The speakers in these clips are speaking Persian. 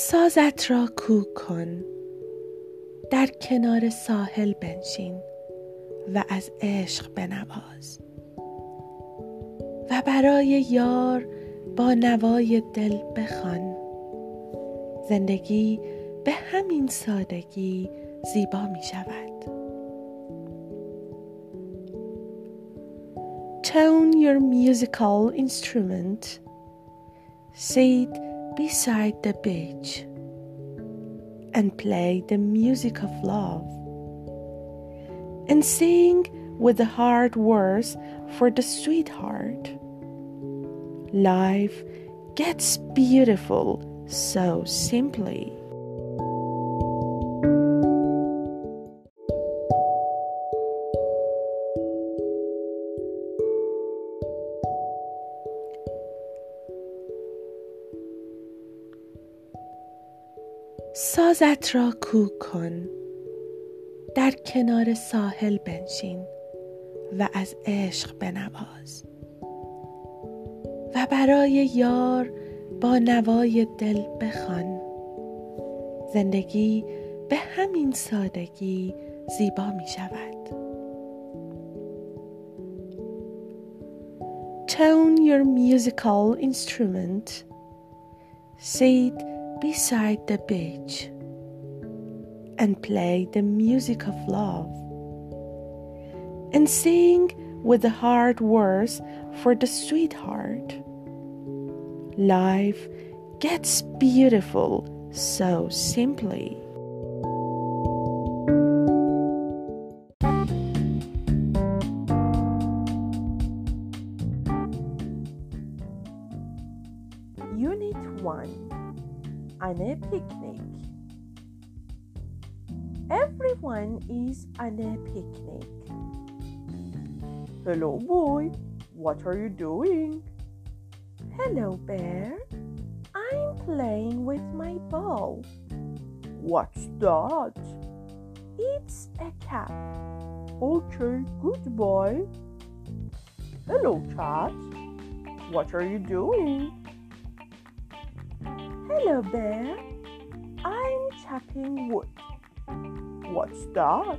سازت را کو کن. در کنار ساحل بنشین و از عشق بنواز. و برای یار با نوای دل بخوان. زندگی به همین سادگی زیبا می شود. Tone your musical instrument. Sit beside the beach and play the music of love and sing with the hard words for the sweetheart. Life gets beautiful so simply. سازت را کو کن. در کنار ساحل بنشین و از عشق بنواز. و برای یار با نوای دل بخوان. زندگی به همین سادگی زیبا می شود. Tone your musical instrument. Sit beside the beach and play the music of love and sing with the hard words for the sweetheart. Life gets beautiful so simply. A picnic. Everyone is on a picnic. Hello, boy. What are you doing? Hello, bear. I'm playing with my ball. What's that? It's a cat. Okay, goodbye. Hello, cat. What are you doing? Hello, bear. I'm chopping wood. What's that?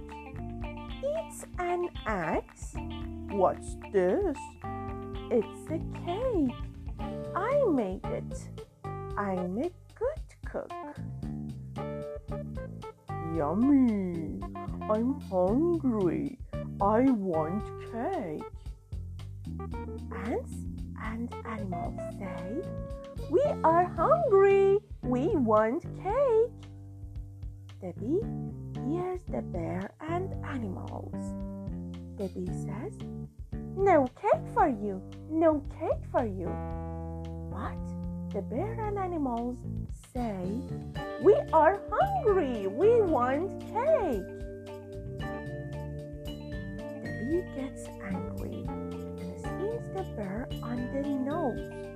It's an axe. What's this? It's a cake. I made it. I'm a good cook. Yummy. I'm hungry. I want cake. Ants and animals say, We are hungry. We want cake. Debbie hears the bear and animals. Debbie says, No cake for you. No cake for you. But the bear and animals say, We are hungry. We want cake. Debbie gets angry and slings the bear on the nose.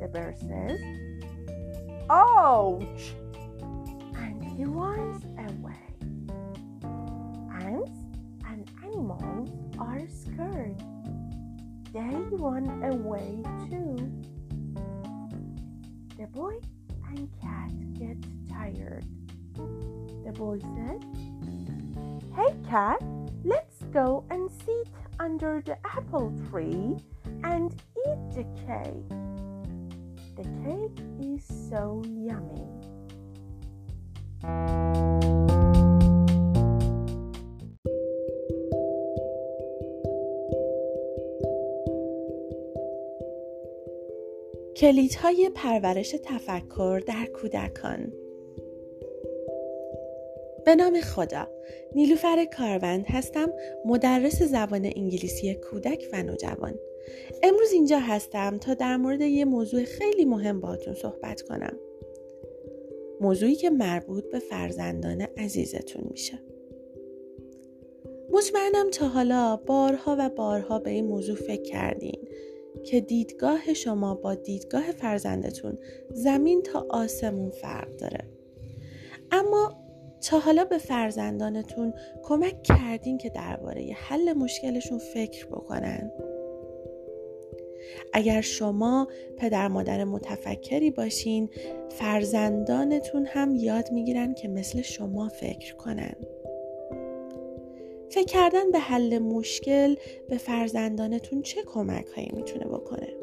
The bear says, Ouch! And he runs away. Ants and animals are scared. They run away too. The boy and cat get tired. The boy says, Hey cat, let's go and sit under the apple tree and eat the cake. The cake is so yummy. کلیدهای پرورش تفکر در کودکان به نام خدا نیلوفر کاروند هستم مدرس زبان انگلیسی کودک و نوجوان امروز اینجا هستم تا در مورد یه موضوع خیلی مهم باهاتون صحبت کنم. موضوعی که مربوط به فرزندان عزیزتون میشه. مطمئنم تا حالا بارها و بارها به این موضوع فکر کردین که دیدگاه شما با دیدگاه فرزندتون زمین تا آسمون فرق داره. اما تا حالا به فرزندانتون کمک کردین که درباره حل مشکلشون فکر بکنن؟ اگر شما پدر مادر متفکری باشین فرزندانتون هم یاد می‌گیرن که مثل شما فکر کنن. فکر کردن به حل مشکل به فرزندانتون چه کمک هایی می‌تونه بکنه؟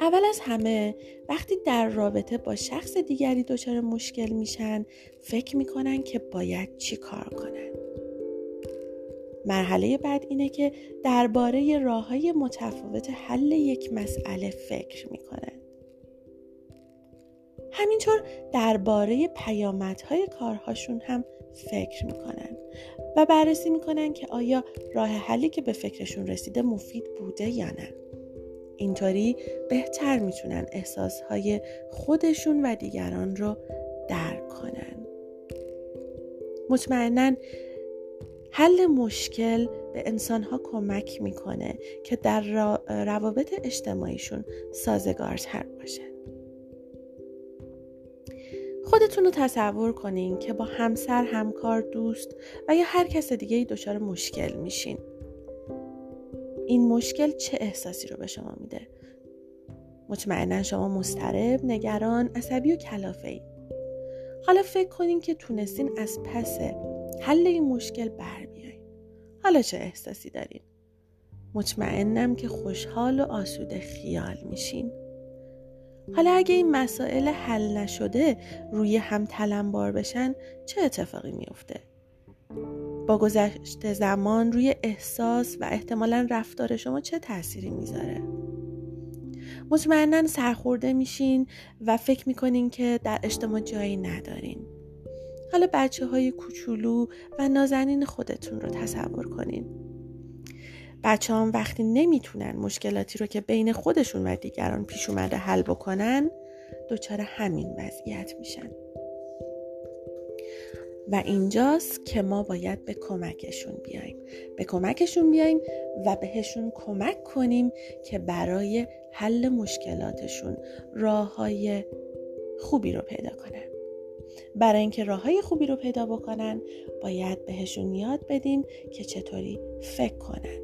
اول از همه وقتی در رابطه با شخص دیگری دچار مشکل میشن فکر می‌کنن که باید چی کار کنن. مرحله بعد اینه که درباره راه های متفاوت حل یک مسئله فکر می‌کنن همینطور درباره پیامدهای کارهاشون هم فکر می‌کنن و بررسی می‌کنن که آیا راه حلی که به فکرشون رسیده مفید بوده یا نه. اینطوری بهتر می‌تونن احساسهای خودشون و دیگران رو درک کنن. مطمئنا حل مشکل به انسانها کمک می‌کنه که در روابط اجتماعیشون سازگارتر باشن خودتون رو تصور کنین که با همسر، همکار، دوست و یا هر کس دیگه ای دچار مشکل میشین. این مشکل چه احساسی رو به شما میده؟ مطمئنا شما مسترب، نگران، عصبی و کلافه ای. حالا فکر کنین که تونستین از پس حل این مشکل بر بیاین. حالا چه احساسی دارین؟ مطمئنم که خوشحال و آسوده خیال میشین. حالا اگه این مسائل حل نشده روی هم تلمبار بشن چه اتفاقی میفته؟ با گذشت زمان روی احساس و احتمالا رفتار شما چه تأثیری می‌ذاره؟ مطمئنا سرخورده میشین و فکر می‌کنین که در اجتماع جایی ندارین. حالا بچه های کوچولو و نازنین خودتون رو تصور کنین. بچه هم وقتی نمی‌تونن مشکلاتی رو که بین خودشون و دیگران پیش اومده حل بکنن دچار همین وضعیت میشن. و اینجاست که ما باید به کمکشون بیایم. به کمکشون بیایم و بهشون کمک کنیم که برای حل مشکلاتشون راه های خوبی رو پیدا کنن. برای اینکه راه های خوبی رو پیدا بکنن باید بهشون یاد بدیم که چطوری فکر کنن.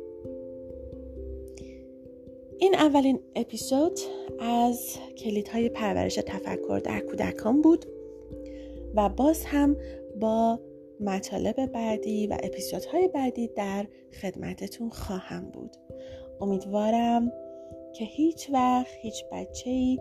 این اولین اپیزود از کلیدهای پرورش تفکر در کودکان بود و باز هم با مطالب بعدی و اپیزودهای بعدی در خدمتتون خواهم بود. امیدوارم که هیچ وقت هیچ بچه ای